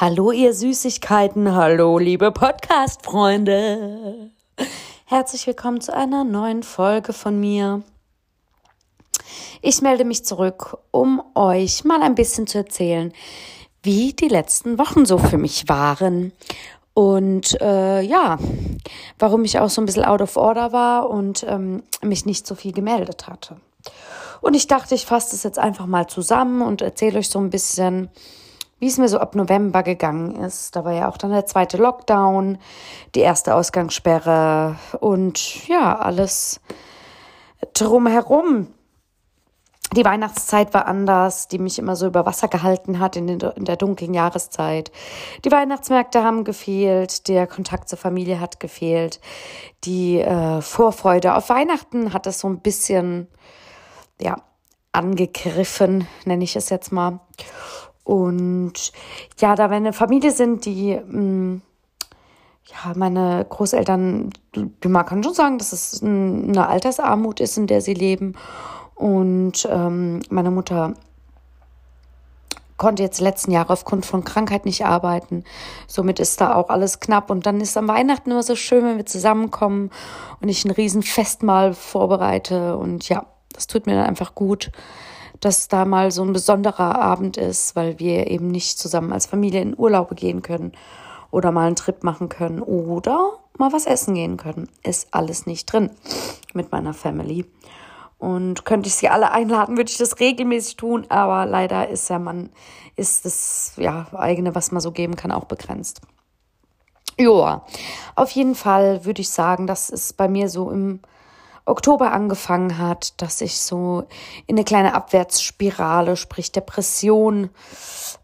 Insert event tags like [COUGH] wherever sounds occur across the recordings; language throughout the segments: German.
Hallo ihr Süßigkeiten, hallo liebe Podcast-Freunde. Herzlich willkommen zu einer neuen Folge von mir. Ich melde mich zurück, um euch mal ein bisschen zu erzählen, wie die letzten Wochen so für mich waren. Und äh, ja, warum ich auch so ein bisschen out of order war und ähm, mich nicht so viel gemeldet hatte. Und ich dachte, ich fasse das jetzt einfach mal zusammen und erzähle euch so ein bisschen, wie es mir so ab November gegangen ist. Da war ja auch dann der zweite Lockdown, die erste Ausgangssperre und ja, alles drumherum. Die Weihnachtszeit war anders, die mich immer so über Wasser gehalten hat in, den, in der dunklen Jahreszeit. Die Weihnachtsmärkte haben gefehlt, der Kontakt zur Familie hat gefehlt, die äh, Vorfreude auf Weihnachten hat es so ein bisschen, ja, angegriffen, nenne ich es jetzt mal. Und ja, da wir eine Familie sind, die, mh, mm, ja, meine Großeltern, man kann schon sagen, dass es eine Altersarmut ist, in der sie leben. Und ähm, meine Mutter konnte jetzt letzten Jahre aufgrund von Krankheit nicht arbeiten. Somit ist da auch alles knapp. Und dann ist am Weihnachten immer so schön, wenn wir zusammenkommen und ich ein Riesenfestmahl vorbereite. Und ja, das tut mir dann einfach gut, dass da mal so ein besonderer Abend ist, weil wir eben nicht zusammen als Familie in Urlaube gehen können oder mal einen Trip machen können oder mal was essen gehen können. Ist alles nicht drin mit meiner Family. Und könnte ich sie alle einladen, würde ich das regelmäßig tun, aber leider ist ja man, ist das ja eigene, was man so geben kann, auch begrenzt. Joa, auf jeden Fall würde ich sagen, das ist bei mir so im Oktober angefangen hat, dass ich so in eine kleine Abwärtsspirale, sprich Depression,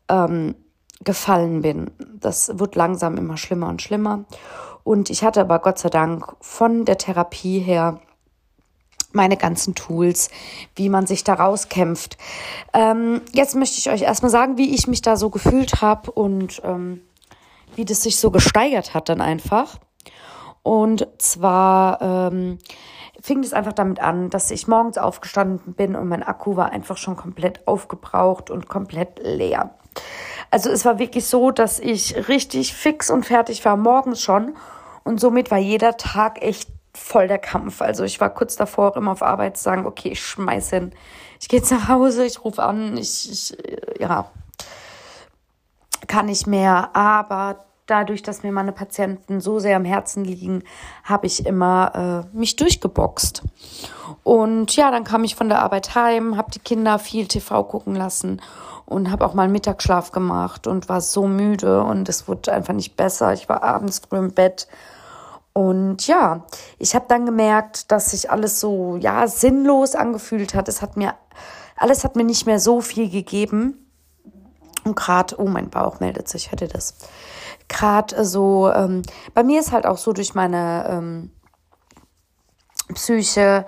ähm, gefallen bin. Das wird langsam immer schlimmer und schlimmer. Und ich hatte aber Gott sei Dank von der Therapie her meine ganzen Tools, wie man sich da rauskämpft. Ähm, jetzt möchte ich euch erstmal sagen, wie ich mich da so gefühlt habe und ähm, wie das sich so gesteigert hat dann einfach. Und zwar ähm, fing es einfach damit an, dass ich morgens aufgestanden bin und mein Akku war einfach schon komplett aufgebraucht und komplett leer. Also es war wirklich so, dass ich richtig fix und fertig war morgens schon und somit war jeder Tag echt voll der Kampf. Also ich war kurz davor, auch immer auf Arbeit zu sagen, okay, ich schmeiß hin, ich gehe jetzt nach Hause, ich rufe an, ich, ich ja, kann nicht mehr. Aber dadurch, dass mir meine Patienten so sehr am Herzen liegen, habe ich immer äh, mich durchgeboxt. Und ja, dann kam ich von der Arbeit heim, habe die Kinder viel TV gucken lassen und habe auch mal einen Mittagsschlaf gemacht und war so müde und es wurde einfach nicht besser. Ich war abends früh im Bett. Und ja, ich habe dann gemerkt, dass sich alles so ja sinnlos angefühlt hat. Es hat mir alles hat mir nicht mehr so viel gegeben. Und gerade, oh, mein Bauch meldet sich, hört ihr das? Gerade so, ähm, bei mir ist halt auch so durch meine ähm, Psyche,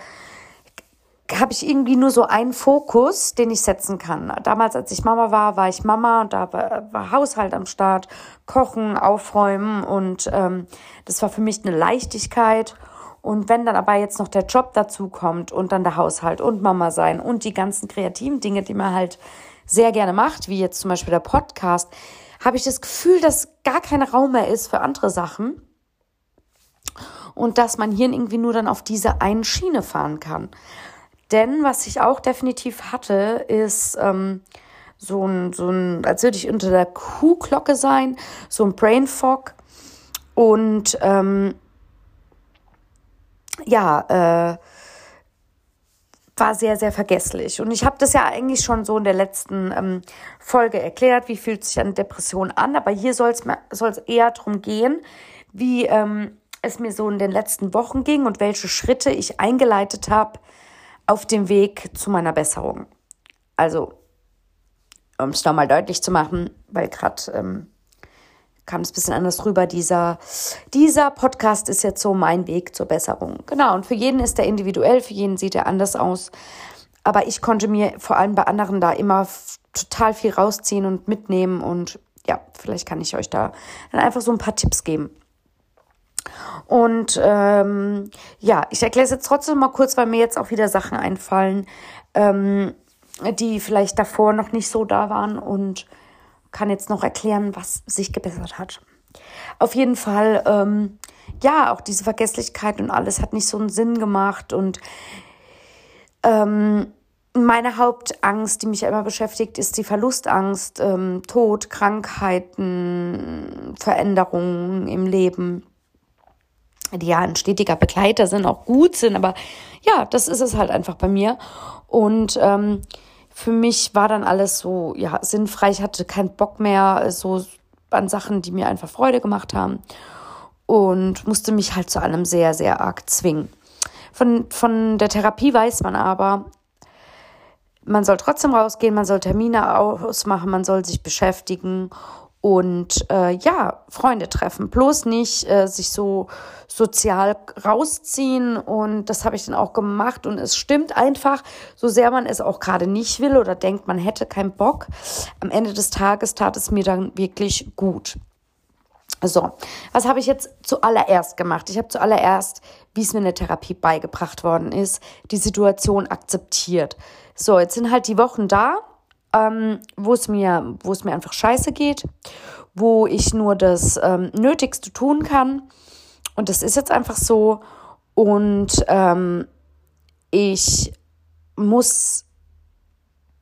habe ich irgendwie nur so einen Fokus, den ich setzen kann. Damals, als ich Mama war, war ich Mama und da war, war Haushalt am Start, Kochen, Aufräumen und ähm, das war für mich eine Leichtigkeit. Und wenn dann aber jetzt noch der Job dazu kommt und dann der Haushalt und Mama sein und die ganzen kreativen Dinge, die man halt sehr gerne macht, wie jetzt zum Beispiel der Podcast, habe ich das Gefühl, dass gar kein Raum mehr ist für andere Sachen und dass mein Hirn irgendwie nur dann auf diese eine Schiene fahren kann. Denn was ich auch definitiv hatte, ist ähm, so ein, so ein, als würde ich unter der Kuhglocke sein, so ein Brain Fog. Und ähm, ja, äh, war sehr, sehr vergesslich. Und ich habe das ja eigentlich schon so in der letzten ähm, Folge erklärt, wie fühlt sich eine Depression an. Aber hier soll es eher darum gehen, wie ähm, es mir so in den letzten Wochen ging und welche Schritte ich eingeleitet habe auf dem Weg zu meiner Besserung. Also, um es nochmal deutlich zu machen, weil gerade ähm, kam es ein bisschen anders rüber. Dieser, dieser Podcast ist jetzt so mein Weg zur Besserung. Genau, und für jeden ist er individuell, für jeden sieht er anders aus. Aber ich konnte mir vor allem bei anderen da immer total viel rausziehen und mitnehmen. Und ja, vielleicht kann ich euch da dann einfach so ein paar Tipps geben. Und ähm, ja, ich erkläre es jetzt trotzdem mal kurz, weil mir jetzt auch wieder Sachen einfallen, ähm, die vielleicht davor noch nicht so da waren und kann jetzt noch erklären, was sich gebessert hat. Auf jeden Fall, ähm, ja, auch diese Vergesslichkeit und alles hat nicht so einen Sinn gemacht und ähm, meine Hauptangst, die mich immer beschäftigt, ist die Verlustangst, ähm, Tod, Krankheiten, Veränderungen im Leben, die ja ein stetiger Begleiter sind, auch gut sind, aber ja, das ist es halt einfach bei mir. Und ähm, für mich war dann alles so, ja, sinnfrei. Ich hatte keinen Bock mehr so an Sachen, die mir einfach Freude gemacht haben und musste mich halt zu allem sehr, sehr arg zwingen. Von, von der Therapie weiß man aber, man soll trotzdem rausgehen, man soll Termine ausmachen, man soll sich beschäftigen und äh, ja, Freunde treffen. Bloß nicht äh, sich so sozial rausziehen. Und das habe ich dann auch gemacht. Und es stimmt einfach, so sehr man es auch gerade nicht will oder denkt, man hätte keinen Bock, am Ende des Tages tat es mir dann wirklich gut. So, was habe ich jetzt zuallererst gemacht? Ich habe zuallererst, wie es mir in der Therapie beigebracht worden ist, die Situation akzeptiert. So, jetzt sind halt die Wochen da, ähm, wo es mir, wo es mir einfach scheiße geht, wo ich nur das ähm, Nötigste tun kann. Und das ist jetzt einfach so. Und ähm, ich muss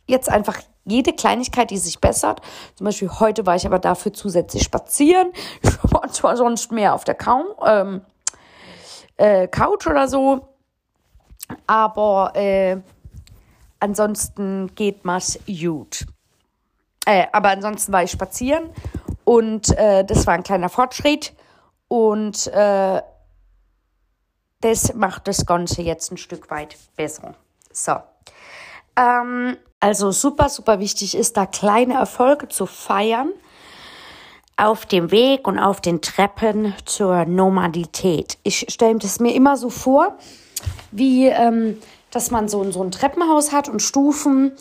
jetzt einfach jede Kleinigkeit, die sich bessert. Zum Beispiel heute war ich aber dafür zusätzlich spazieren. [LAUGHS] Ich war zwar sonst mehr auf der Kaum, ähm, äh, Couch oder so, aber äh, ansonsten geht was gut. Äh, aber ansonsten war ich spazieren und äh, das war ein kleiner Fortschritt und äh, das macht das Ganze jetzt ein Stück weit besser. So. Ähm, also super, super wichtig ist da kleine Erfolge zu feiern auf dem Weg und auf den Treppen zur Normalität. Ich stelle das mir immer so vor, wie ähm, dass man so, so ein Treppenhaus hat und Stufen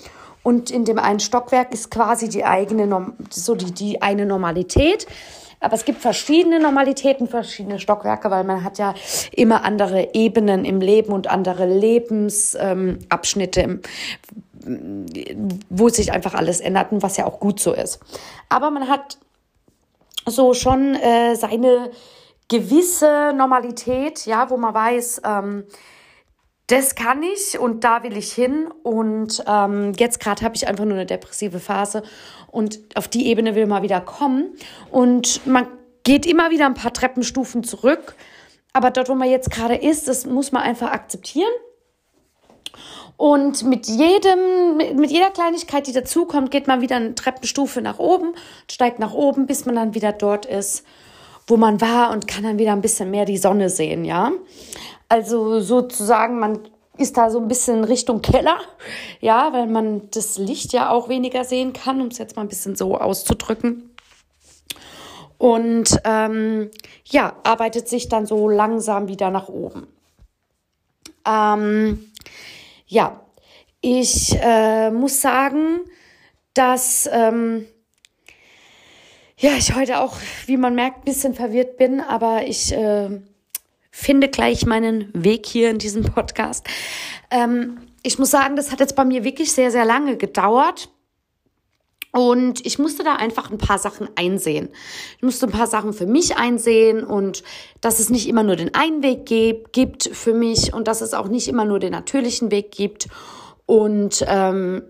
und in dem einen Stockwerk ist quasi die eigene, so die, die eine Normalität. Aber es gibt verschiedene Normalitäten, verschiedene Stockwerke, weil man hat ja immer andere Ebenen im Leben und andere Lebensabschnitte, ähm, wo sich einfach alles ändert und was ja auch gut so ist. Aber man hat so schon äh, seine gewisse Normalität, ja, wo man weiß, ähm, das kann ich und da will ich hin. Und ähm, jetzt gerade habe ich einfach nur eine depressive Phase und auf die Ebene will man wieder kommen. Und man geht immer wieder ein paar Treppenstufen zurück. Aber dort, wo man jetzt gerade ist, das muss man einfach akzeptieren. Und mit jedem, mit jeder Kleinigkeit, die dazukommt, geht man wieder eine Treppenstufe nach oben, steigt nach oben, bis man dann wieder dort ist, wo man war und kann dann wieder ein bisschen mehr die Sonne sehen, ja. Also sozusagen, man ist da so ein bisschen Richtung Keller, [LAUGHS] ja, weil man das Licht ja auch weniger sehen kann, um es jetzt mal ein bisschen so auszudrücken. Und ähm, ja, arbeitet sich dann so langsam wieder nach oben. Ähm, ja, ich äh, muss sagen, dass ähm, ja, ich heute auch, wie man merkt, ein bisschen verwirrt bin, aber ich äh, finde gleich meinen Weg hier in diesem Podcast. Ähm, ich muss sagen, das hat jetzt bei mir wirklich sehr, sehr lange gedauert. Und ich musste da einfach ein paar Sachen einsehen. Ich musste ein paar Sachen für mich einsehen und dass es nicht immer nur den einen Weg gibt für mich und dass es auch nicht immer nur den natürlichen Weg gibt. Und ähm,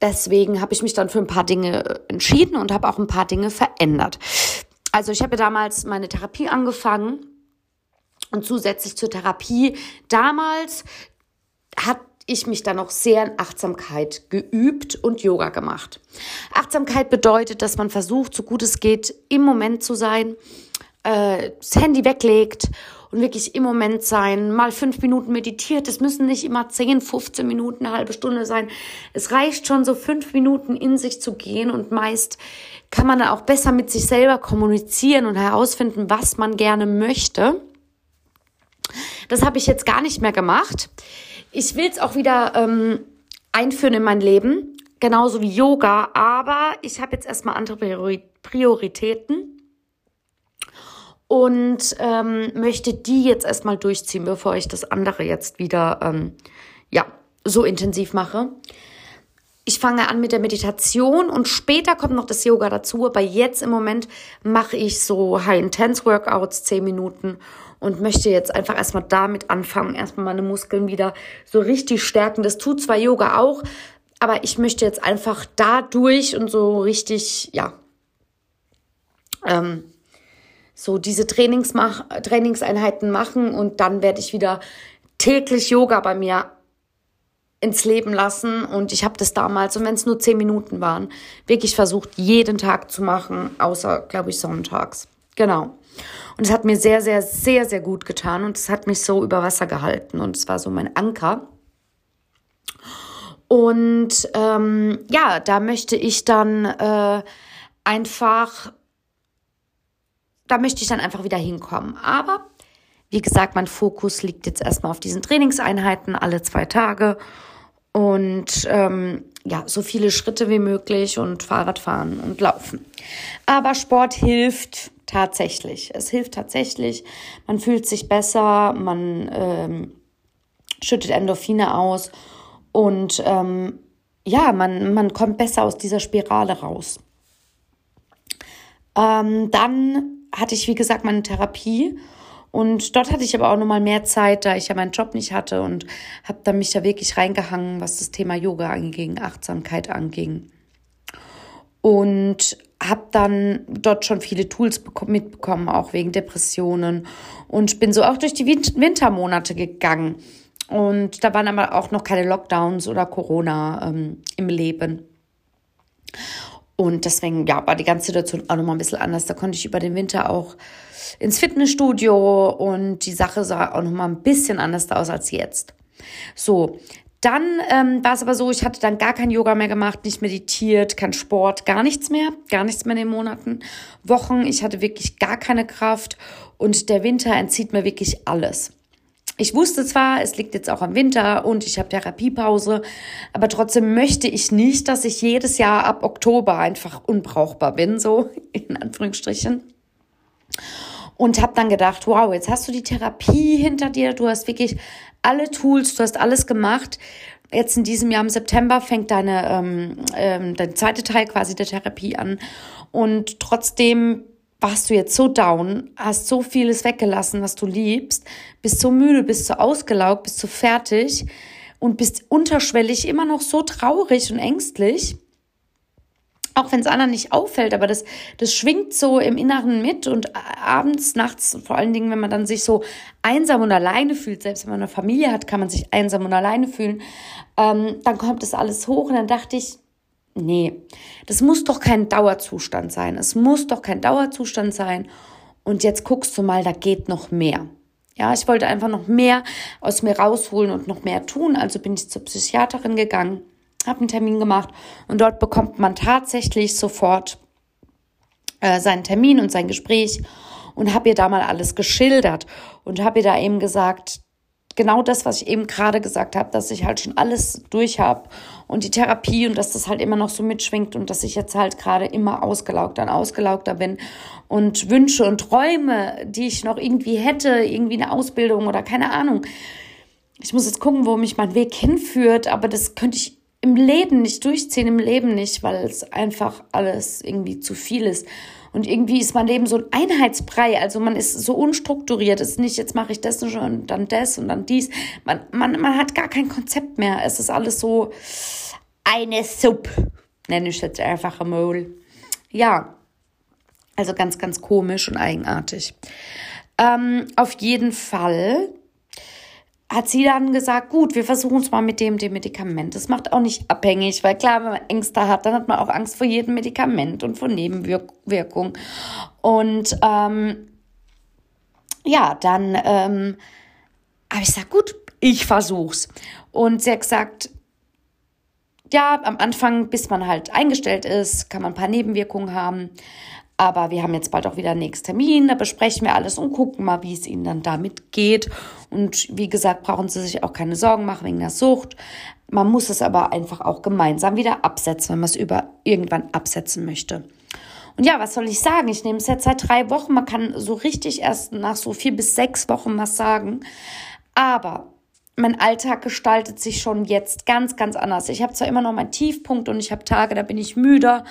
deswegen habe ich mich dann für ein paar Dinge entschieden und habe auch ein paar Dinge verändert. Also ich habe damals meine Therapie angefangen und zusätzlich zur Therapie damals hat ich mich dann noch sehr in Achtsamkeit geübt und Yoga gemacht. Achtsamkeit bedeutet, dass man versucht, so gut es geht, im Moment zu sein, äh, das Handy weglegt und wirklich im Moment sein, mal fünf Minuten meditiert. Es müssen nicht immer zehn, 15 Minuten, eine halbe Stunde sein. Es reicht schon so fünf Minuten in sich zu gehen und meist kann man dann auch besser mit sich selber kommunizieren und herausfinden, was man gerne möchte. Das habe ich jetzt gar nicht mehr gemacht. Ich will es auch wieder ähm, einführen in mein Leben, genauso wie Yoga, aber ich habe jetzt erstmal andere Prioritäten und ähm, möchte die jetzt erstmal durchziehen, bevor ich das andere jetzt wieder ähm, ja so intensiv mache. Ich fange an mit der Meditation und später kommt noch das Yoga dazu. Aber jetzt im Moment mache ich so High-Intense-Workouts, zehn Minuten und möchte jetzt einfach erstmal damit anfangen, erstmal meine Muskeln wieder so richtig stärken. Das tut zwar Yoga auch, aber ich möchte jetzt einfach dadurch und so richtig, ja, ähm, so diese Trainings mach, Trainingseinheiten machen und dann werde ich wieder täglich Yoga bei mir ins Leben lassen. Und ich habe das damals, und wenn es nur zehn Minuten waren, wirklich versucht, jeden Tag zu machen, außer, glaube ich, sonntags. Genau. Und es hat mir sehr, sehr, sehr, sehr gut getan und es hat mich so über Wasser gehalten und es war so mein Anker. Und ähm, ja, da möchte ich dann äh, einfach, da möchte ich dann einfach wieder hinkommen. Aber wie gesagt, mein Fokus liegt jetzt erstmal auf diesen Trainingseinheiten alle zwei Tage und ähm, ja, so viele Schritte wie möglich und Fahrrad fahren und laufen. Aber Sport hilft tatsächlich. Es hilft tatsächlich. Man fühlt sich besser, man ähm, schüttet Endorphine aus und ähm, ja, man, man kommt besser aus dieser Spirale raus. Ähm, dann hatte ich, wie gesagt, meine Therapie und dort hatte ich aber auch nochmal mehr Zeit, da ich ja meinen Job nicht hatte und habe dann mich da wirklich reingehangen, was das Thema Yoga anging, Achtsamkeit anging. Und habe dann dort schon viele Tools mitbekommen, auch wegen Depressionen. Und bin so auch durch die Wintermonate gegangen. Und da waren aber auch noch keine Lockdowns oder Corona ähm, im Leben. Und deswegen, ja, war die ganze Situation auch nochmal ein bisschen anders. Da konnte ich über den Winter auch ins Fitnessstudio und die Sache sah auch noch mal ein bisschen anders aus als jetzt. So, dann ähm, war es aber so, ich hatte dann gar kein Yoga mehr gemacht, nicht meditiert, kein Sport, gar nichts mehr, gar nichts mehr in den Monaten, Wochen. Ich hatte wirklich gar keine Kraft und der Winter entzieht mir wirklich alles. Ich wusste zwar, es liegt jetzt auch am Winter und ich habe Therapiepause, aber trotzdem möchte ich nicht, dass ich jedes Jahr ab Oktober einfach unbrauchbar bin, so [LAUGHS] in Anführungsstrichen und habe dann gedacht, wow, jetzt hast du die Therapie hinter dir, du hast wirklich alle Tools, du hast alles gemacht. Jetzt in diesem Jahr im September fängt deine ähm, ähm, dein zweite Teil quasi der Therapie an und trotzdem warst du jetzt so down, hast so vieles weggelassen, was du liebst, bist so müde, bist so ausgelaugt, bist so fertig und bist unterschwellig immer noch so traurig und ängstlich auch wenn es anderen nicht auffällt, aber das, das schwingt so im Inneren mit und abends, nachts, vor allen Dingen, wenn man dann sich so einsam und alleine fühlt, selbst wenn man eine Familie hat, kann man sich einsam und alleine fühlen, ähm, dann kommt das alles hoch und dann dachte ich, nee, das muss doch kein Dauerzustand sein. Es muss doch kein Dauerzustand sein. Und jetzt guckst du mal, da geht noch mehr. Ja, ich wollte einfach noch mehr aus mir rausholen und noch mehr tun. Also bin ich zur Psychiaterin gegangen habe einen Termin gemacht und dort bekommt man tatsächlich sofort äh, seinen Termin und sein Gespräch und habe ihr da mal alles geschildert und habe ihr da eben gesagt, genau das, was ich eben gerade gesagt habe, dass ich halt schon alles durch habe und die Therapie und dass das halt immer noch so mitschwingt und dass ich jetzt halt gerade immer ausgelaugter und ausgelaugter bin und Wünsche und Träume, die ich noch irgendwie hätte, irgendwie eine Ausbildung oder keine Ahnung. Ich muss jetzt gucken, wo mich mein Weg hinführt, aber das könnte ich im Leben nicht durchziehen, im Leben nicht, weil es einfach alles irgendwie zu viel ist. Und irgendwie ist mein Leben so ein Einheitsbrei. Also man ist so unstrukturiert. Es ist nicht, jetzt mache ich das und dann das und dann dies. Man, man, man hat gar kein Konzept mehr. Es ist alles so eine Suppe, nenne ich jetzt einfach einmal. Ja, also ganz, ganz komisch und eigenartig. Ähm, auf jeden Fall hat sie dann gesagt, gut, wir versuchen es mal mit dem, dem Medikament. Das macht auch nicht abhängig, weil klar, wenn man Ängste hat, dann hat man auch Angst vor jedem Medikament und vor Nebenwirkungen. Und ähm, ja, dann ähm, habe ich gesagt, gut, ich versuch's. Und sie hat gesagt, ja, am Anfang, bis man halt eingestellt ist, kann man ein paar Nebenwirkungen haben. Aber wir haben jetzt bald auch wieder einen nächsten Termin, da besprechen wir alles und gucken mal, wie es Ihnen dann damit geht. Und wie gesagt, brauchen Sie sich auch keine Sorgen machen wegen der Sucht. Man muss es aber einfach auch gemeinsam wieder absetzen, wenn man es über irgendwann absetzen möchte. Und ja, was soll ich sagen? Ich nehme es jetzt seit drei Wochen. Man kann so richtig erst nach so vier bis sechs Wochen was sagen. Aber mein Alltag gestaltet sich schon jetzt ganz, ganz anders. Ich habe zwar immer noch meinen Tiefpunkt und ich habe Tage, da bin ich müder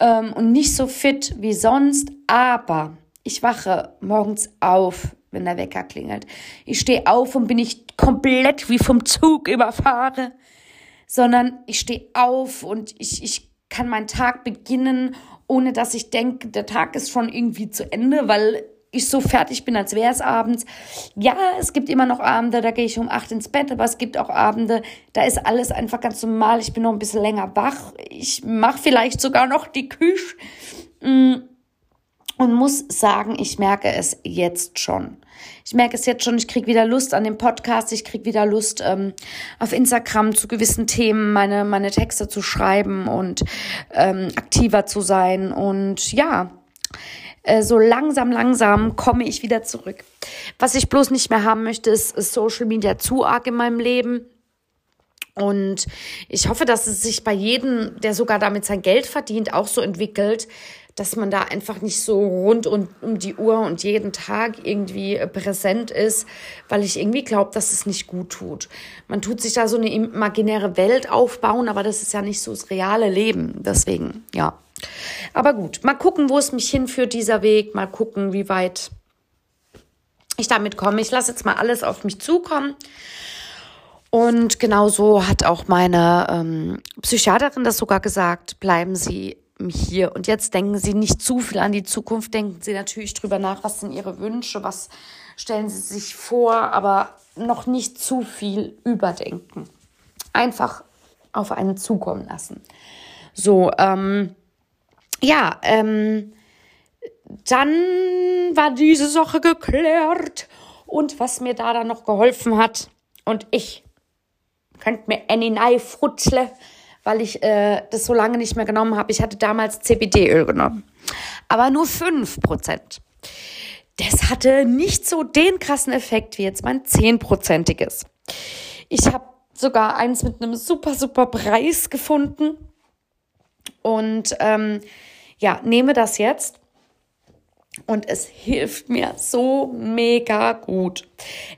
ähm, und nicht so fit wie sonst, aber ich wache morgens auf, wenn der Wecker klingelt. Ich stehe auf und bin nicht komplett wie vom Zug überfahre, sondern ich stehe auf und ich, ich kann meinen Tag beginnen, ohne dass ich denke, der Tag ist schon irgendwie zu Ende, weil ich so fertig bin, als wäre es abends. Ja, es gibt immer noch Abende, da gehe ich um acht ins Bett, aber es gibt auch Abende, da ist alles einfach ganz normal. Ich bin noch ein bisschen länger wach. Ich mache vielleicht sogar noch die Küche. Mm, und muss sagen, ich merke es jetzt schon. Ich merke es jetzt schon, ich kriege wieder Lust an dem Podcast, ich kriege wieder Lust ähm, auf Instagram zu gewissen Themen meine, meine Texte zu schreiben und ähm, aktiver zu sein. Und ja, so langsam, langsam komme ich wieder zurück. Was ich bloß nicht mehr haben möchte, ist, Social Media zu arg in meinem Leben. Und ich hoffe, dass es sich bei jedem, der sogar damit sein Geld verdient, auch so entwickelt, dass man da einfach nicht so rund und um die Uhr und jeden Tag irgendwie äh, präsent ist, weil ich irgendwie glaube, dass es nicht gut tut. Man tut sich da so eine imaginäre Welt aufbauen, aber das ist ja nicht so das reale Leben. Deswegen, ja. Aber gut, mal gucken, wo es mich hinführt, dieser Weg. Mal gucken, wie weit ich damit komme. Ich lasse jetzt mal alles auf mich zukommen. Und genauso hat auch meine ähm, Psychiaterin das sogar gesagt, bleiben Sie hier und jetzt denken Sie nicht zu viel an die Zukunft, denken Sie natürlich drüber nach, was sind Ihre Wünsche, was stellen Sie sich vor, aber noch nicht zu viel überdenken. Einfach auf einen zukommen lassen. So, ähm, ja, ähm, dann war diese Sache geklärt und was mir da dann noch geholfen hat und ich könnt mir neue Frutzle, weil ich äh, das so lange nicht mehr genommen habe. Ich hatte damals CBD-Öl genommen, aber nur 5%. Das hatte nicht so den krassen Effekt wie jetzt mein 10%iges. Ich habe sogar eins mit einem super, super Preis gefunden und ähm, ja, nehme das jetzt und es hilft mir so mega gut.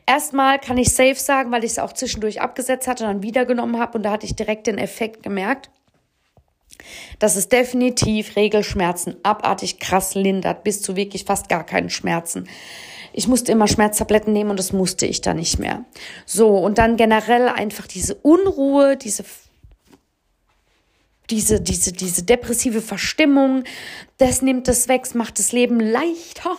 Erstmal kann ich safe sagen, weil ich es auch zwischendurch abgesetzt hatte und dann wiedergenommen habe und da hatte ich direkt den Effekt gemerkt, dass es definitiv Regelschmerzen abartig krass lindert, bis zu wirklich fast gar keinen Schmerzen. Ich musste immer Schmerztabletten nehmen und das musste ich da nicht mehr. So, und dann generell einfach diese Unruhe, diese diese, diese, diese depressive Verstimmung, das nimmt es weg, macht das Leben leichter.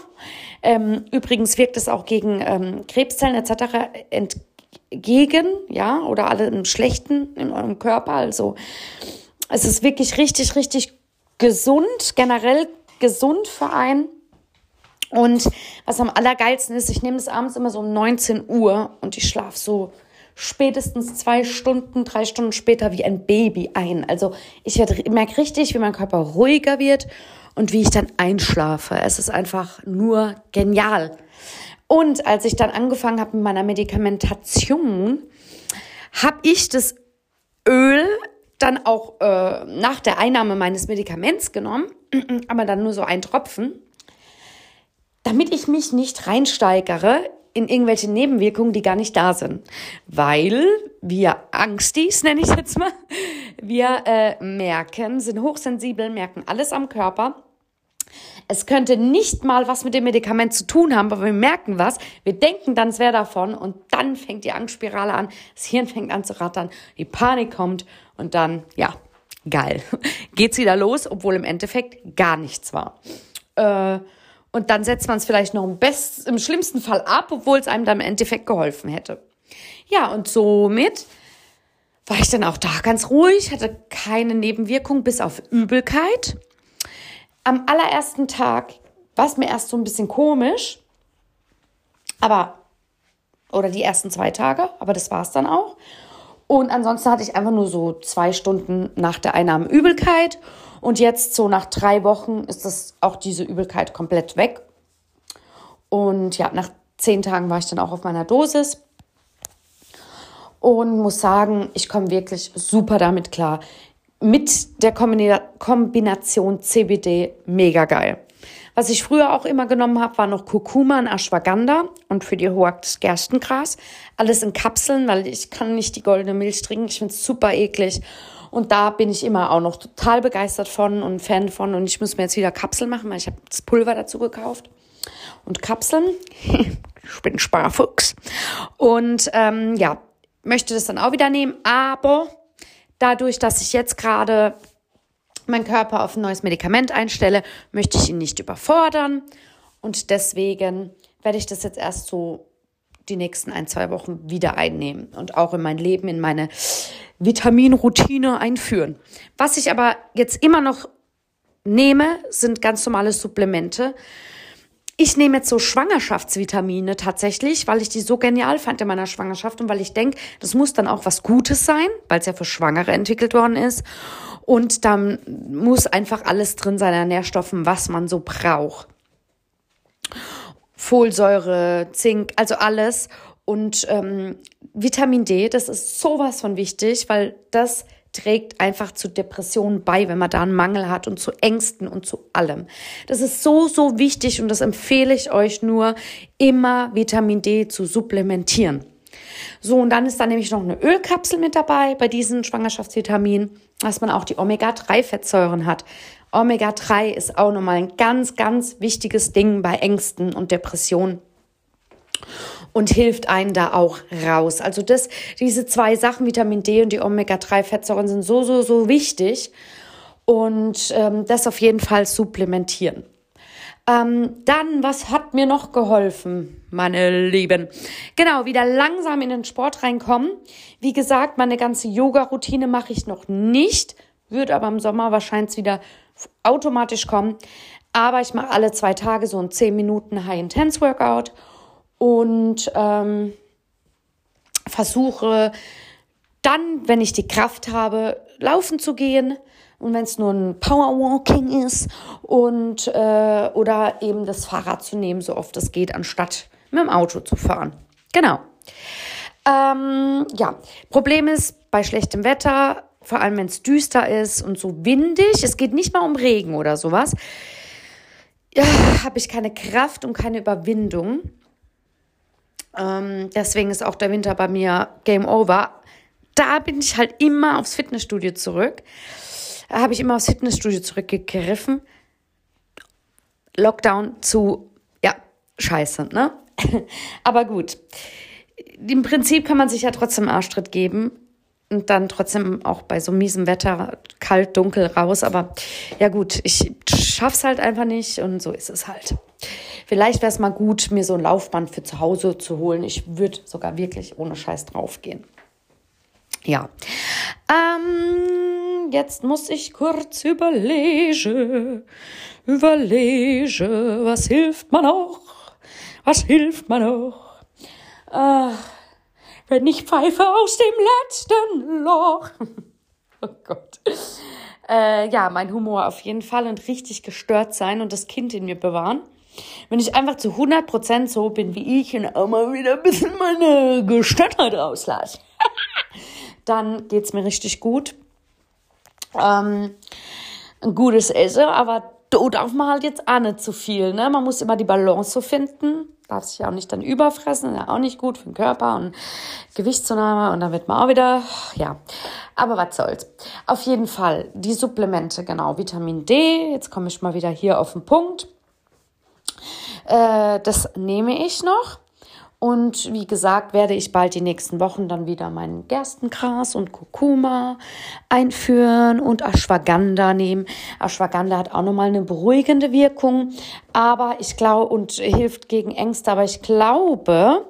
Ähm, übrigens wirkt es auch gegen ähm, Krebszellen etc. entgegen, ja, oder alle im Schlechten in eurem Körper. Also es ist wirklich richtig, richtig gesund, generell gesund für einen. Und was am allergeilsten ist, ich nehme es abends immer so um 19 Uhr und ich schlafe so spätestens zwei Stunden, drei Stunden später wie ein Baby ein. Also ich merke richtig, wie mein Körper ruhiger wird und wie ich dann einschlafe. Es ist einfach nur genial. Und als ich dann angefangen habe mit meiner Medikamentation, habe ich das Öl dann auch äh, nach der Einnahme meines Medikaments genommen, [CLEARS THROAT] aber dann nur so ein Tropfen, damit ich mich nicht reinsteigere in irgendwelche Nebenwirkungen, die gar nicht da sind. Weil wir Angstis, [LAUGHS] nenne ich jetzt mal, wir äh, merken, sind hochsensibel, merken alles am Körper. Es könnte nicht mal was mit dem Medikament zu tun haben, aber wir merken was. Wir denken dann, es wäre davon und dann fängt die Angstspirale an. Das Hirn fängt an zu rattern, die Panik kommt und dann, ja, geil. [LAUGHS] Geht's wieder los, obwohl im Endeffekt gar nichts war. Äh, und dann setzt man es vielleicht noch im, best, im schlimmsten Fall ab, obwohl es einem dann im Endeffekt geholfen hätte. Ja, und somit war ich dann auch da ganz ruhig, hatte keine Nebenwirkung bis auf Übelkeit. Am allerersten Tag war es mir erst so ein bisschen komisch, aber, oder die ersten zwei Tage, aber das war es dann auch. Und ansonsten hatte ich einfach nur so zwei Stunden nach der Einnahme Übelkeit und jetzt so nach drei Wochen ist das auch diese Übelkeit komplett weg. Und ja, nach zehn Tagen war ich dann auch auf meiner Dosis und muss sagen, ich komme wirklich super damit klar. Mit der Kombination CBD mega geil. Was ich früher auch immer genommen habe, war noch Kurkuma und Ashwagandha und für die Hoax Gerstengras. Alles in Kapseln, weil ich kann nicht die goldene Milch trinken. Ich finde es super eklig. Und da bin ich immer auch noch total begeistert von und Fan von. Und ich muss mir jetzt wieder Kapseln machen, weil ich habe das Pulver dazu gekauft. Und Kapseln. [LAUGHS] ich bin Sparfuchs. Und ähm, ja, möchte das dann auch wieder nehmen. Aber dadurch, dass ich jetzt gerade meinen Körper auf ein neues Medikament einstelle, möchte ich ihn nicht überfordern. Und deswegen werde ich das jetzt erst so die nächsten ein, zwei Wochen wieder einnehmen und auch in mein Leben, in meine Vitaminroutine einführen. Was ich aber jetzt immer noch nehme, sind ganz normale Supplemente. Ich nehme jetzt so Schwangerschaftsvitamine tatsächlich, weil ich die so genial fand in meiner Schwangerschaft und weil ich denke, das muss dann auch was Gutes sein, weil es ja für Schwangere entwickelt worden ist. Und dann muss einfach alles drin sein an Nährstoffen, was man so braucht. Folsäure, Zink, also alles. Und ähm, Vitamin D, das ist sowas von wichtig, weil das trägt einfach zu Depressionen bei, wenn man da einen Mangel hat und zu Ängsten und zu allem. Das ist so, so wichtig und das empfehle ich euch nur, immer Vitamin D zu supplementieren. So, und dann ist da nämlich noch eine Ölkapsel mit dabei bei diesen Schwangerschaftsvitaminen, dass man auch die Omega-3-Fettsäuren hat. Omega-3 ist auch nochmal ein ganz, ganz wichtiges Ding bei Ängsten und Depressionen und hilft einen da auch raus. Also das, diese zwei Sachen, Vitamin D und die Omega-3-Fettsäuren sind so, so, so wichtig und ähm, das auf jeden Fall supplementieren. Ähm, dann, was hat mir noch geholfen, meine Lieben? Genau, wieder langsam in den Sport reinkommen. Wie gesagt, meine ganze Yoga-Routine mache ich noch nicht, wird aber im Sommer wahrscheinlich wieder automatisch kommen. Aber ich mache alle zwei Tage so ein 10 Minuten High-Intense-Workout und ähm, versuche dann, wenn ich die Kraft habe, laufen zu gehen und wenn es nur ein Powerwalking ist und äh, oder eben das Fahrrad zu nehmen, so oft es geht, anstatt mit dem Auto zu fahren. Genau. Ähm, ja, Problem ist bei schlechtem Wetter, vor allem wenn es düster ist und so windig, es geht nicht mal um Regen oder sowas, ja, habe ich keine Kraft und keine Überwindung. Ähm, deswegen ist auch der Winter bei mir Game Over. Da bin ich halt immer aufs Fitnessstudio zurück. Habe ich immer aufs Fitnessstudio zurückgegriffen. Lockdown zu, ja, scheiße, ne? [LAUGHS] Aber gut. Im Prinzip kann man sich ja trotzdem Arschtritt geben und dann trotzdem auch bei so miesem Wetter kalt, dunkel raus. Aber ja gut, ich schaff's halt einfach nicht und so ist es halt. Vielleicht wäre es mal gut, mir so ein Laufband für zu Hause zu holen. Ich würde sogar wirklich ohne Scheiß draufgehen. Ja. Ähm, jetzt muss ich kurz überlegen, überlegen, was hilft man noch? Was hilft man noch? Äh, wenn ich pfeife aus dem letzten Loch. [LAUGHS] oh Gott. Äh, ja, mein Humor auf jeden Fall und richtig gestört sein und das Kind in mir bewahren. Wenn ich einfach zu 100% so bin wie ich und auch mal wieder ein bisschen meine Gestörtheit rauslasse, [LAUGHS] dann geht's mir richtig gut. Ähm, ein gutes Essen, aber da darf man halt jetzt auch nicht zu viel. Ne? Man muss immer die Balance so finden. Darf sich auch nicht dann überfressen, ja auch nicht gut für den Körper und Gewichtszunahme und dann wird man auch wieder, ja. Aber was soll's. Auf jeden Fall die Supplemente, genau, Vitamin D. Jetzt komme ich mal wieder hier auf den Punkt. Äh, das nehme ich noch. Und wie gesagt, werde ich bald die nächsten Wochen dann wieder meinen Gerstengras und Kurkuma einführen und Ashwagandha nehmen. Ashwagandha hat auch nochmal eine beruhigende Wirkung, aber ich glaube und hilft gegen Ängste. Aber ich glaube,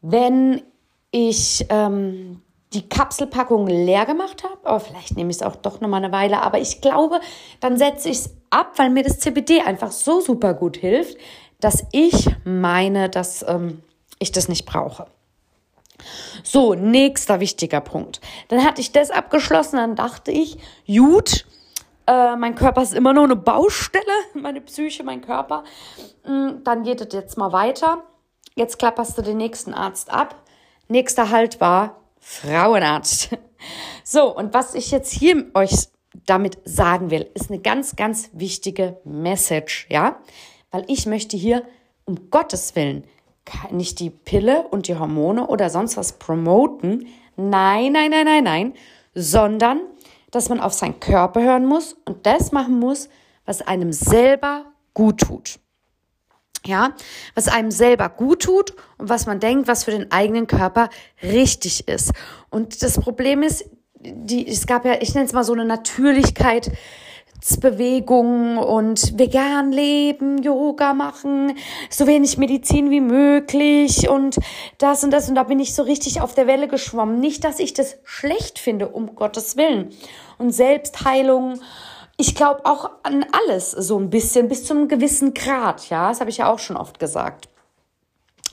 wenn ich ähm, die Kapselpackung leer gemacht habe, aber vielleicht nehme ich es auch doch nochmal eine Weile, aber ich glaube, dann setze ich es ab, weil mir das CBD einfach so super gut hilft, dass ich meine, dass ähm, ich das nicht brauche. So, nächster wichtiger Punkt. Dann hatte ich das abgeschlossen, dann dachte ich, gut, äh, mein Körper ist immer noch eine Baustelle, [LAUGHS] meine Psyche, mein Körper. Mm, dann geht es jetzt mal weiter. Jetzt klapperst du den nächsten Arzt ab. Nächster Halt war Frauenarzt. [LAUGHS] So, und was ich jetzt hier euch damit sagen will, ist eine ganz, ganz wichtige Message, ja? Weil ich möchte hier um Gottes Willen nicht die Pille und die Hormone oder sonst was promoten. Nein, nein, nein, nein, nein, sondern dass man auf seinen Körper hören muss und das machen muss, was einem selber gut tut. Ja, was einem selber gut tut und was man denkt, was für den eigenen Körper richtig ist. Und das Problem ist, die, es gab ja, ich nenne es mal so eine Natürlichkeit, Bewegung und vegan leben, Yoga machen, so wenig Medizin wie möglich und das und das. Und da bin ich so richtig auf der Welle geschwommen. Nicht, dass ich das schlecht finde, um Gottes Willen. Und Selbstheilung, ich glaube auch an alles so ein bisschen, bis zum gewissen Grad. Ja, das habe ich ja auch schon oft gesagt.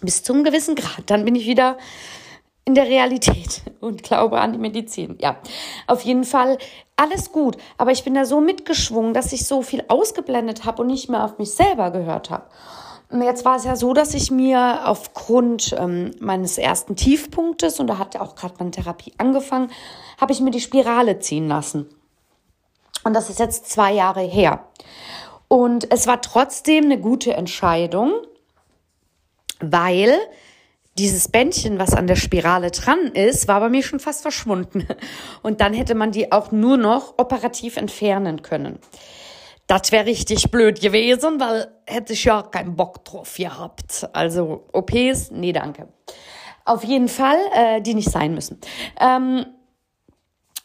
Bis zum gewissen Grad. Dann bin ich wieder in der Realität und glaube an die Medizin. Ja, auf jeden Fall alles gut. Aber ich bin da so mitgeschwungen, dass ich so viel ausgeblendet habe und nicht mehr auf mich selber gehört habe. Jetzt war es ja so, dass ich mir aufgrund ähm, meines ersten Tiefpunktes, und da hat ja auch gerade meine Therapie angefangen, habe ich mir die Spirale ziehen lassen. Und das ist jetzt zwei Jahre her. Und es war trotzdem eine gute Entscheidung, weil dieses Bändchen, was an der Spirale dran ist, war bei mir schon fast verschwunden. [LAUGHS] Und dann hätte man die auch nur noch operativ entfernen können. Das wäre richtig blöd gewesen, weil hätte ich ja keinen Bock drauf gehabt. Also OPs, nee, danke. Auf jeden Fall, äh, die nicht sein müssen. Ähm,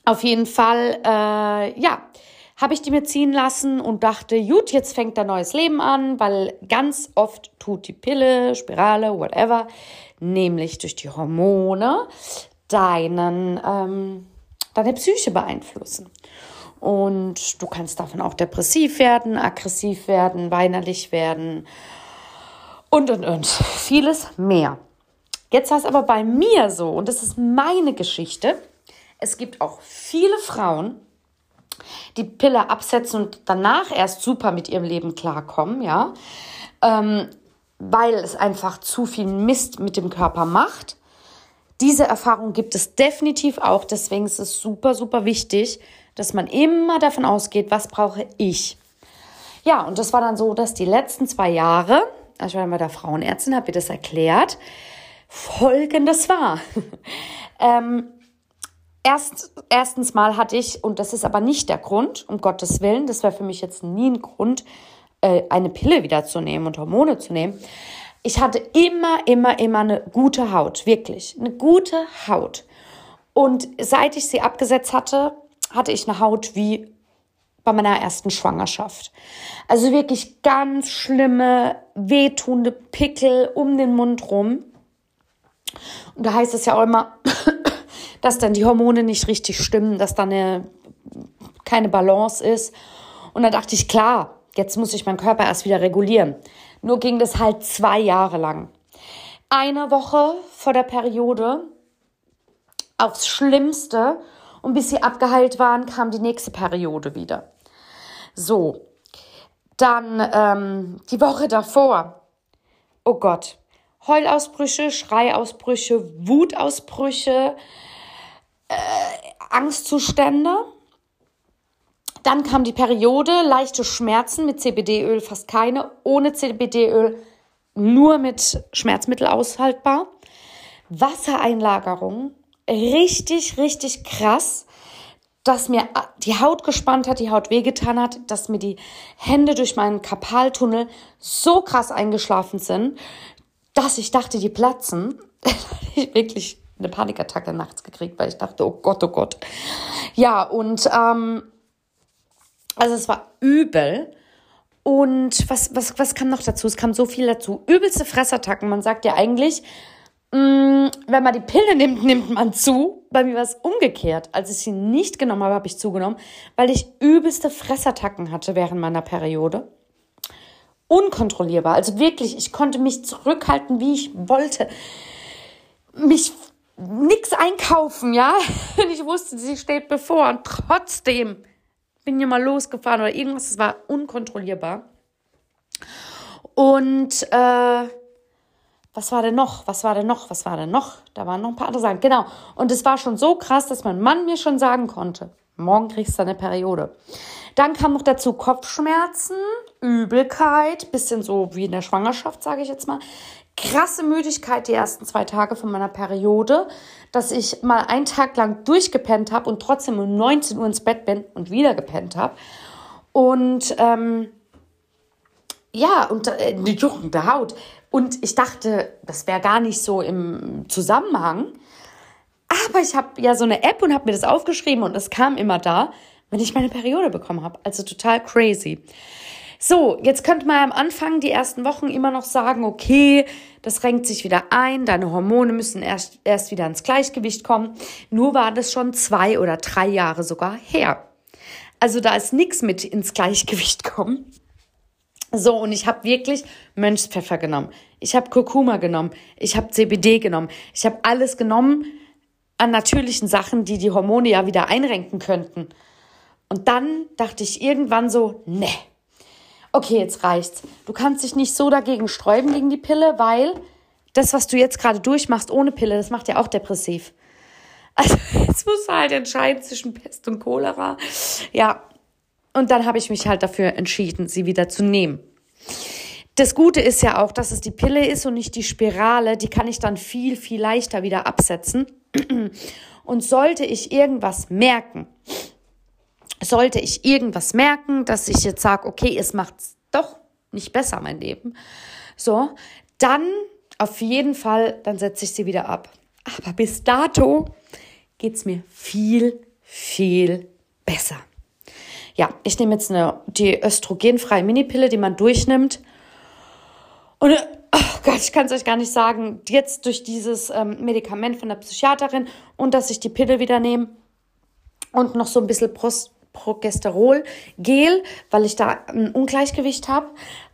auf jeden Fall, äh, ja, habe ich die mir ziehen lassen und dachte, gut, jetzt fängt ein neues Leben an, weil ganz oft tut die Pille, Spirale, whatever, nämlich durch die Hormone, deinen, ähm, deine Psyche beeinflussen. Und du kannst davon auch depressiv werden, aggressiv werden, weinerlich werden und, und, und. Vieles mehr. Jetzt war es aber bei mir so, und das ist meine Geschichte. Es gibt auch viele Frauen, die Pille absetzen und danach erst super mit ihrem Leben klarkommen, ja. Ähm, weil es einfach zu viel Mist mit dem Körper macht. Diese Erfahrung gibt es definitiv auch. Deswegen ist es super, super wichtig, dass man immer davon ausgeht, was brauche ich. Ja, und das war dann so, dass die letzten zwei Jahre, also ich war bei der Frauenärztin, habe ihr das erklärt, folgendes war. [LAUGHS] ähm, erst, erstens mal hatte ich, und das ist aber nicht der Grund, um Gottes Willen, das wäre für mich jetzt nie ein Grund, äh, eine Pille wieder zu nehmen und Hormone zu nehmen. Ich hatte immer, immer, immer eine gute Haut, wirklich, eine gute Haut. Und seit ich sie abgesetzt hatte, hatte ich eine Haut wie bei meiner ersten Schwangerschaft. Also wirklich ganz schlimme, wehtuende Pickel um den Mund rum. Und da heißt es ja auch immer, dass dann die Hormone nicht richtig stimmen, dass da eine, keine Balance ist. Und da dachte ich, klar, Jetzt muss ich meinen Körper erst wieder regulieren. Nur ging das halt zwei Jahre lang. Eine Woche vor der Periode aufs Schlimmste und bis sie abgeheilt waren, kam die nächste Periode wieder. So, dann ähm, die Woche davor. Oh Gott, Heulausbrüche, Schreiausbrüche, Wutausbrüche, äh, Angstzustände. Dann kam die Periode, leichte Schmerzen mit CBD-Öl, fast keine, ohne CBD-Öl nur mit Schmerzmittel aushaltbar. Wassereinlagerung, richtig, richtig krass, dass mir die Haut gespannt hat, die Haut wehgetan hat, dass mir die Hände durch meinen Kapaltunnel so krass eingeschlafen sind, dass ich dachte, die platzen. [LAUGHS] ich wirklich eine Panikattacke nachts gekriegt, weil ich dachte, oh Gott, oh Gott. Ja, und ähm, also es war übel. Und was, was, was kam noch dazu? Es kam so viel dazu. Übelste Fressattacken. Man sagt ja eigentlich, mh, mm, wenn man die Pille nimmt, nimmt man zu. Bei mir war es umgekehrt. Als ich sie nicht genommen habe, habe ich zugenommen, weil ich übelste Fressattacken hatte während meiner Periode. Unkontrollierbar. Also wirklich, ich konnte mich zurückhalten, wie ich wollte. Mich nix einkaufen, ja. Und [LAUGHS] ich wusste, sie steht bevor. Und trotzdem bin hier mal losgefahren oder irgendwas, es war unkontrollierbar. Und äh, was war denn noch? Was war denn noch? Was war denn noch? Da waren noch ein paar andere Sachen. Genau. Und es war schon so krass, dass mein Mann mir schon sagen konnte, Morgen kriegst du eine Periode. Dann kam noch dazu Kopfschmerzen, Übelkeit, bisschen so wie in der Schwangerschaft, sage ich jetzt mal. Krasse Müdigkeit die ersten zwei Tage von meiner Periode, dass ich mal einen Tag lang durchgepennt habe und trotzdem um 19 Uhr ins Bett bin und wieder gepennt habe. Und ähm, ja, und äh, die juckende Haut. Und ich dachte, das wäre gar nicht so im Zusammenhang. Aber ich habe ja so eine App und habe mir das aufgeschrieben und es kam immer da, wenn ich meine Periode bekommen habe. Also total crazy. So, jetzt könnte man am Anfang die ersten Wochen immer noch sagen, okay, das renkt sich wieder ein, deine Hormone müssen erst, erst wieder ins Gleichgewicht kommen. Nur war das schon zwei oder drei Jahre sogar her. Also da ist nichts mit ins Gleichgewicht kommen. So, und ich habe wirklich Mönchspfeffer genommen. Ich habe Kurkuma genommen. Ich habe CBD genommen. Ich habe alles genommen an natürlichen Sachen, die die Hormone ja wieder einrenken könnten. Und dann dachte ich irgendwann so, ne, okay, jetzt reicht's. Du kannst dich nicht so dagegen sträuben gegen die Pille, weil das, was du jetzt gerade durchmachst ohne Pille, das macht ja auch depressiv. [LAUGHS] Also jetzt musst du halt entscheiden zwischen Pest und Cholera. Ja, und dann habe ich mich halt dafür entschieden, sie wieder zu nehmen. Das Gute ist ja auch, dass es die Pille ist und nicht die Spirale. Die kann ich dann viel, viel leichter wieder absetzen. [CLEARS THROAT] Und sollte ich irgendwas merken, sollte ich irgendwas merken, dass ich jetzt sage, okay, es macht doch nicht besser, mein Leben, so, dann auf jeden Fall, dann setze ich sie wieder ab. Aber bis dato geht es mir viel, viel besser. Ja, ich nehme jetzt eine, die östrogenfreie Minipille, die man durchnimmt. Und oh Gott, ich kann es euch gar nicht sagen, jetzt durch dieses ähm, Medikament von der Psychiaterin und dass ich die Pille wieder nehme und noch so ein bisschen Prost Progesterol-Gel, weil ich da ein Ungleichgewicht habe,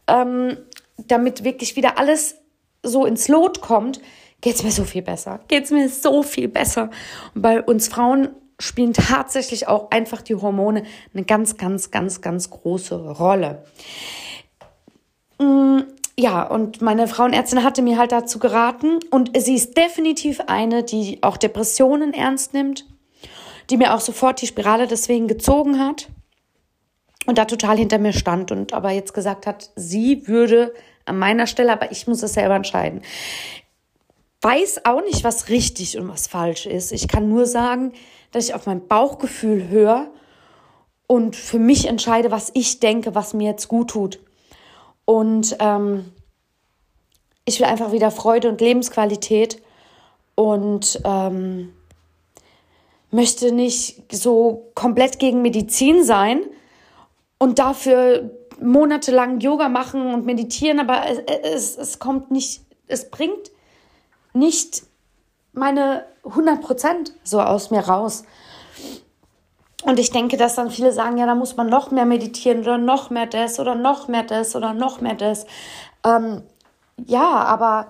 ähm, damit wirklich wieder alles so ins Lot kommt, geht es mir so viel besser. Geht es mir so viel besser. Und bei uns Frauen spielen tatsächlich auch einfach die Hormone eine ganz, ganz, ganz, ganz große Rolle. Mm, ja, und meine Frauenärztin hatte mir halt dazu geraten und sie ist definitiv eine, die auch Depressionen ernst nimmt die mir auch sofort die Spirale deswegen gezogen hat und da total hinter mir stand und aber jetzt gesagt hat, sie würde an meiner Stelle, aber ich muss es selber entscheiden. Weiß auch nicht, was richtig und was falsch ist. Ich kann nur sagen, dass ich auf mein Bauchgefühl höre und für mich entscheide, was ich denke, was mir jetzt gut tut. Und ähm, ich will einfach wieder Freude und Lebensqualität und ähm, möchte nicht so komplett gegen Medizin sein und dafür monatelang Yoga machen und meditieren, aber es, es, es kommt nicht, es bringt nicht meine 100 Prozent so aus mir raus. Und ich denke, dass dann viele sagen, ja, da muss man noch mehr meditieren oder noch mehr das oder noch mehr das oder noch mehr das. Ähm, ja, aber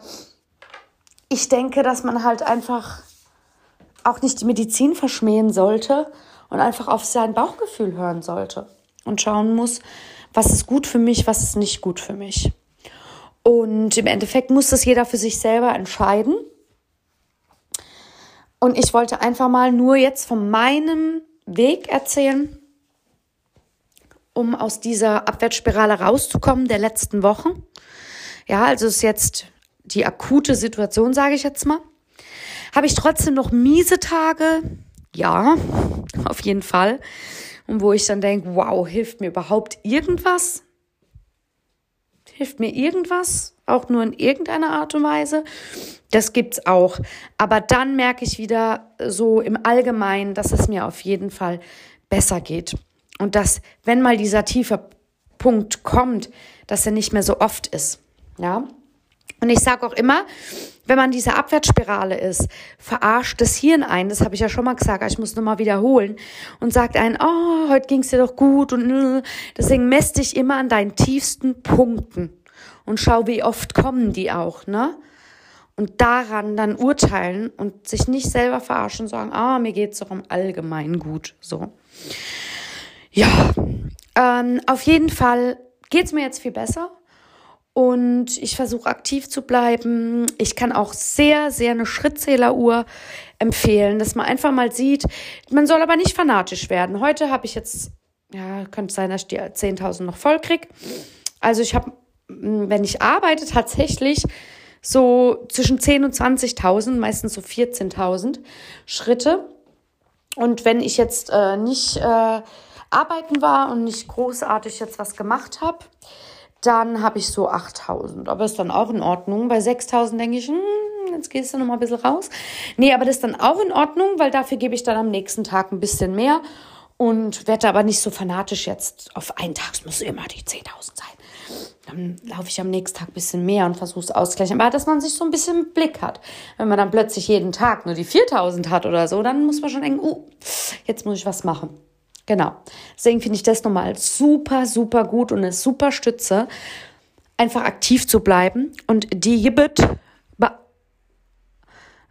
ich denke, dass man halt einfach auch nicht die Medizin verschmähen sollte und einfach auf sein Bauchgefühl hören sollte und schauen muss, was ist gut für mich, was ist nicht gut für mich. Und im Endeffekt muss das jeder für sich selber entscheiden. Und ich wollte einfach mal nur jetzt von meinem Weg erzählen, um aus dieser Abwärtsspirale rauszukommen der letzten Wochen. Ja, also ist jetzt die akute Situation, sage ich jetzt mal. Habe ich trotzdem noch miese Tage? Ja, auf jeden Fall. Und wo ich dann denke, wow, hilft mir überhaupt irgendwas? Hilft mir irgendwas? Auch nur in irgendeiner Art und Weise? Das gibt's auch. Aber dann merke ich wieder so im Allgemeinen, dass es mir auf jeden Fall besser geht. Und dass, wenn mal dieser tiefe Punkt kommt, dass er nicht mehr so oft ist. Ja. Und ich sage auch immer, wenn man diese Abwärtsspirale ist, verarscht das Hirn ein, das habe ich ja schon mal gesagt, ich muss nochmal wiederholen, und sagt einen, oh, heute ging es dir doch gut und deswegen mess dich immer an deinen tiefsten Punkten und schau, wie oft kommen die auch, ne? Und daran dann urteilen und sich nicht selber verarschen und sagen, ah, mir geht's doch im Allgemeinen gut, so. Ja, ähm, auf jeden Fall geht's mir jetzt viel besser und ich versuche aktiv zu bleiben. Ich kann auch sehr, sehr eine Schrittzähleruhr empfehlen, dass man einfach mal sieht. Man soll aber nicht fanatisch werden. Heute habe ich jetzt, ja, könnte sein, dass ich die 10.000 noch voll krieg. Also ich habe, wenn ich arbeite, tatsächlich so zwischen 10.000 und 20.000, meistens so 14.000 Schritte. Und wenn ich jetzt äh, nicht äh, arbeiten war und nicht großartig jetzt was gemacht habe, dann habe ich so 8000. Aber ist dann auch in Ordnung. Bei 6000 denke ich, hm, jetzt gehst du noch mal ein bisschen raus. Nee, aber das ist dann auch in Ordnung, weil dafür gebe ich dann am nächsten Tag ein bisschen mehr und werde aber nicht so fanatisch jetzt auf einen Tag, es muss immer die 10.000 sein. Dann laufe ich am nächsten Tag ein bisschen mehr und versuche es auszugleichen. Aber dass man sich so ein bisschen Blick hat. Wenn man dann plötzlich jeden Tag nur die 4000 hat oder so, dann muss man schon denken, uh, jetzt muss ich was machen. Genau. Deswegen finde ich das nochmal super, super gut und eine super Stütze, einfach aktiv zu bleiben. Und die Gibbet,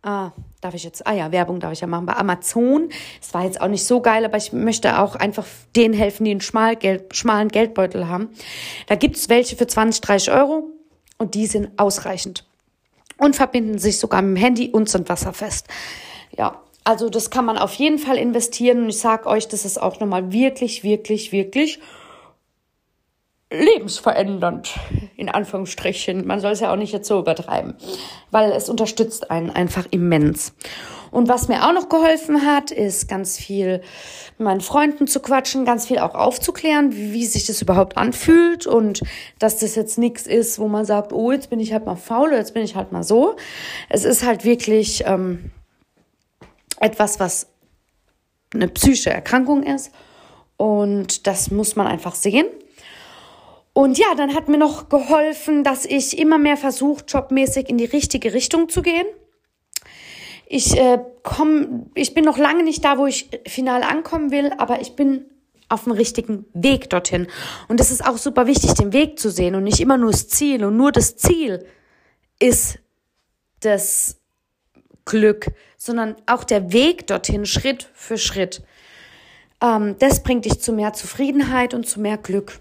ah, darf ich jetzt, ah ja, Werbung darf ich ja machen, bei Amazon. Es war jetzt auch nicht so geil, aber ich möchte auch einfach denen helfen, die einen Schmalgeld, schmalen Geldbeutel haben. Da gibt es welche für 20, 30 Euro und die sind ausreichend. Und verbinden sich sogar mit dem Handy und sind wasserfest. Ja, also das kann man auf jeden Fall investieren und ich sage euch, das ist auch nochmal wirklich, wirklich, wirklich lebensverändernd, in Anführungsstrichen. Man soll es ja auch nicht jetzt so übertreiben, weil es unterstützt einen einfach immens. Und was mir auch noch geholfen hat, ist ganz viel mit meinen Freunden zu quatschen, ganz viel auch aufzuklären, wie, wie sich das überhaupt anfühlt und dass das jetzt nichts ist, wo man sagt, oh, jetzt bin ich halt mal faul oder jetzt bin ich halt mal so. Es ist halt wirklich ähm, etwas, was eine psychische Erkrankung ist. Und das muss man einfach sehen. Und ja, dann hat mir noch geholfen, dass ich immer mehr versuche, jobmäßig in die richtige Richtung zu gehen. Ich äh, komm, ich bin noch lange nicht da, wo ich final ankommen will, aber ich bin auf dem richtigen Weg dorthin. Und es ist auch super wichtig, den Weg zu sehen und nicht immer nur das Ziel. Und nur das Ziel ist das Glück, sondern auch der Weg dorthin, Schritt für Schritt. Ähm, das bringt dich zu mehr Zufriedenheit und zu mehr Glück.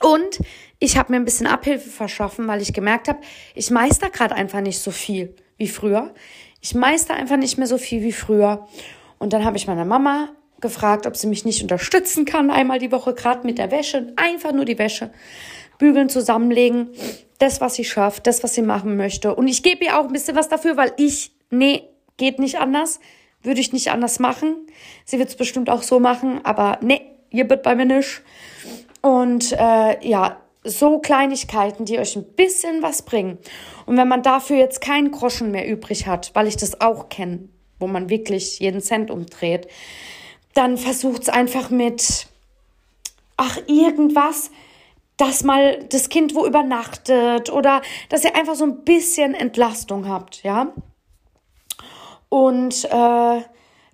Und ich habe mir ein bisschen Abhilfe verschaffen, weil ich gemerkt habe, ich meister gerade einfach nicht so viel wie früher. Ich meister einfach nicht mehr so viel wie früher. Und dann habe ich meine Mama gefragt, ob sie mich nicht unterstützen kann, einmal die Woche, gerade mit der Wäsche, einfach nur die Wäsche, bügeln, zusammenlegen, das, was sie schafft, das, was sie machen möchte. Und ich gebe ihr auch ein bisschen was dafür, weil ich nee, geht nicht anders, würde ich nicht anders machen. Sie wird es bestimmt auch so machen, aber nee, ihr wird bei mir nicht. Und äh, ja, so Kleinigkeiten, die euch ein bisschen was bringen. Und wenn man dafür jetzt keinen Groschen mehr übrig hat, weil ich das auch kenne, wo man wirklich jeden Cent umdreht, dann versucht es einfach mit, ach, irgendwas, dass mal das Kind wo übernachtet oder dass ihr einfach so ein bisschen Entlastung habt, ja. Und äh,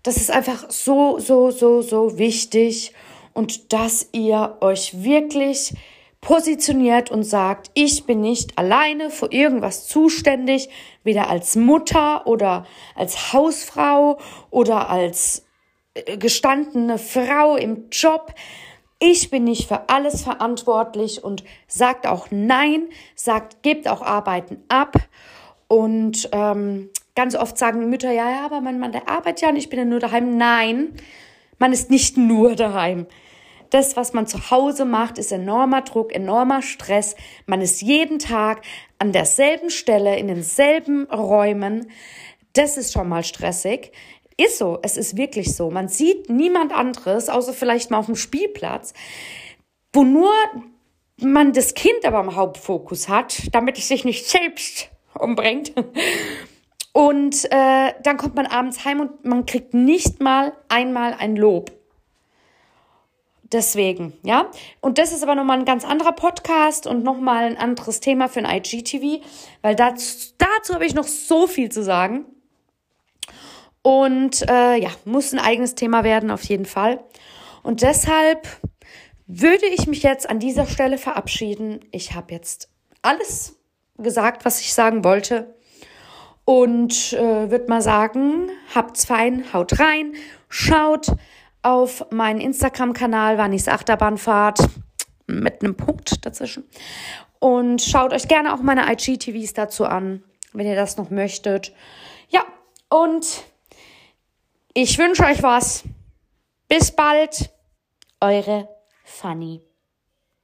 das ist einfach so, so, so, so wichtig. Und dass ihr euch wirklich positioniert und sagt, ich bin nicht alleine für irgendwas zuständig, weder als Mutter oder als Hausfrau oder als äh, gestandene Frau im Job. Ich bin nicht für alles verantwortlich und sagt auch Nein, sagt, gebt auch Arbeiten ab und ähm, Ganz oft sagen Mütter, ja, ja, aber mein Mann, der arbeitet ja und ich bin ja nur daheim. Nein, man ist nicht nur daheim. Das, was man zu Hause macht, ist enormer Druck, enormer Stress. Man ist jeden Tag an derselben Stelle, in denselben Räumen. Das ist schon mal stressig. Ist so, es ist wirklich so. Man sieht niemand anderes, außer vielleicht mal auf dem Spielplatz, wo nur man das Kind aber im Hauptfokus hat, damit es sich nicht selbst umbringt. Und äh, dann kommt man abends heim und man kriegt nicht mal einmal ein Lob. Deswegen, ja. Und das ist aber nochmal ein ganz anderer Podcast und nochmal ein anderes Thema für ein IGTV, weil dazu, dazu habe ich noch so viel zu sagen. Und äh, ja, muss ein eigenes Thema werden, auf jeden Fall. Und deshalb würde ich mich jetzt an dieser Stelle verabschieden. Ich habe jetzt alles gesagt, was ich sagen wollte. Und äh, würde mal sagen, habt's fein, haut rein, schaut auf meinen Instagram-Kanal, Wannis Achterbahnfahrt, mit einem Punkt dazwischen. Und schaut euch gerne auch meine IGTVs dazu an, wenn ihr das noch möchtet. Ja, und ich wünsche euch was. Bis bald. Eure Fanny.